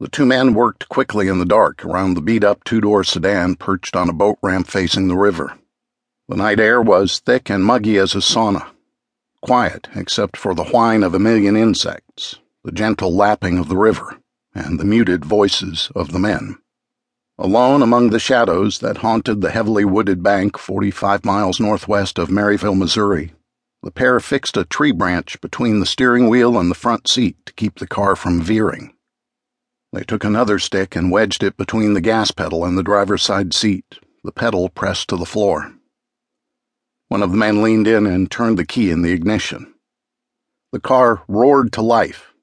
The two men worked quickly in the dark around the beat up two door sedan perched on a boat ramp facing the river. The night air was thick and muggy as a sauna. Quiet, except for the whine of a million insects, the gentle lapping of the river, and the muted voices of the men. Alone among the shadows that haunted the heavily wooded bank 45 miles northwest of Maryville, Missouri, the pair fixed a tree branch between the steering wheel and the front seat to keep the car from veering. They took another stick and wedged it between the gas pedal and the driver's side seat, the pedal pressed to the floor. One of the men leaned in and turned the key in the ignition. The car roared to life.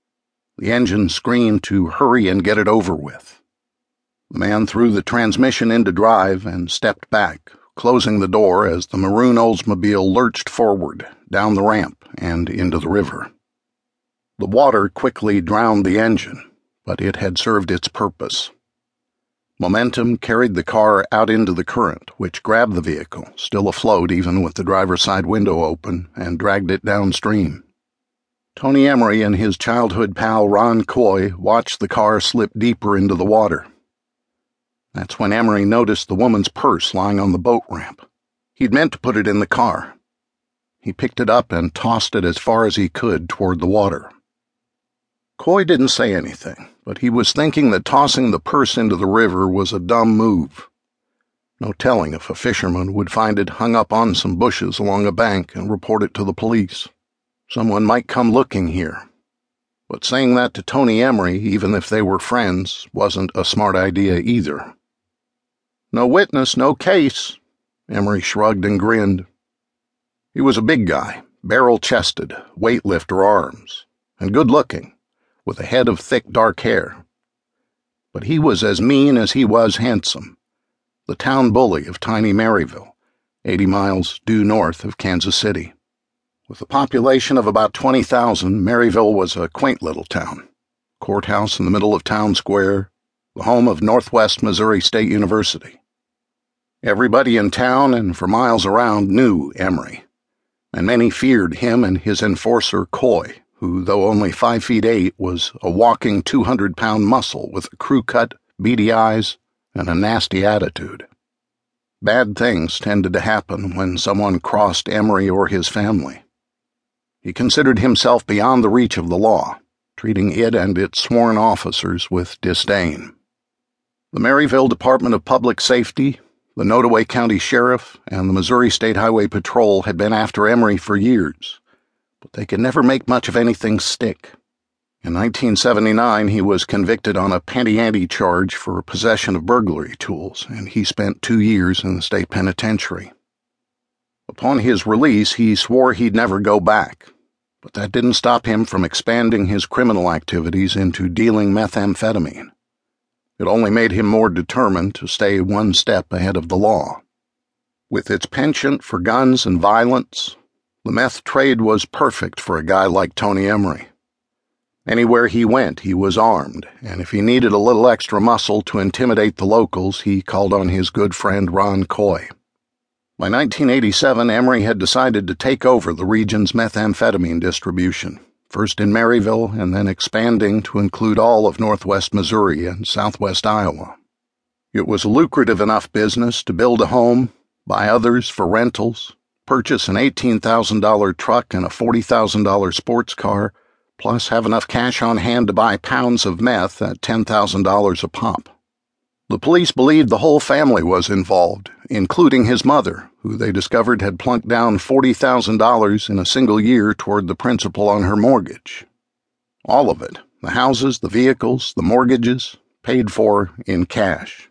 The engine screamed to hurry and get it over with. The man threw the transmission into drive and stepped back, closing the door as the maroon Oldsmobile lurched forward, down the ramp, and into the river. The water quickly drowned the engine but it had served its purpose. Momentum carried the car out into the current, which grabbed the vehicle, still afloat even with the driver's side window open, and dragged it downstream. Tony Emery and his childhood pal Ron Coy watched the car slip deeper into the water. That's when Emery noticed the woman's purse lying on the boat ramp. He'd meant to put it in the car. He picked it up and tossed it as far as he could toward the water. Coy didn't say anything, but he was thinking that tossing the purse into the river was a dumb move. No telling if a fisherman would find it hung up on some bushes along a bank and report it to the police. Someone might come looking here. But saying that to Tony Emery, even if they were friends, wasn't a smart idea either. No witness, no case, Emery shrugged and grinned. He was a big guy, barrel chested, weightlifter arms, and good looking with a head of thick dark hair. But he was as mean as he was handsome. The town bully of tiny Maryville, 80 miles due north of Kansas City. With a population of about 20,000, Maryville was a quaint little town. Courthouse in the middle of town square, the home of Northwest Missouri State University. Everybody in town and for miles around knew Emery, and many feared him and his enforcer, Coy who, though only five feet eight, was a walking 200 pound muscle with a crew cut, beady eyes, and a nasty attitude. Bad things tended to happen when someone crossed Emery or his family. He considered himself beyond the reach of the law, treating it and its sworn officers with disdain. The Maryville Department of Public Safety, the Nodaway County Sheriff, and the Missouri State Highway Patrol had been after Emery for years but they could never make much of anything stick. In 1979, he was convicted on a penny ante charge for possession of burglary tools, and he spent two years in the state penitentiary. Upon his release, he swore he'd never go back, but that didn't stop him from expanding his criminal activities into dealing methamphetamine. It only made him more determined to stay one step ahead of the law. With its penchant for guns and violence, the meth trade was perfect for a guy like Tony Emery. Anywhere he went, he was armed, and if he needed a little extra muscle to intimidate the locals, he called on his good friend Ron Coy. By 1987, Emery had decided to take over the region's methamphetamine distribution, first in Maryville and then expanding to include all of northwest Missouri and southwest Iowa. It was lucrative enough business to build a home, buy others for rentals, purchase an $18,000 truck and a $40,000 sports car, plus have enough cash on hand to buy pounds of meth at $10,000 a pop. The police believed the whole family was involved, including his mother, who they discovered had plunked down $40,000 in a single year toward the principal on her mortgage. All of it the houses, the vehicles, the mortgages paid for in cash.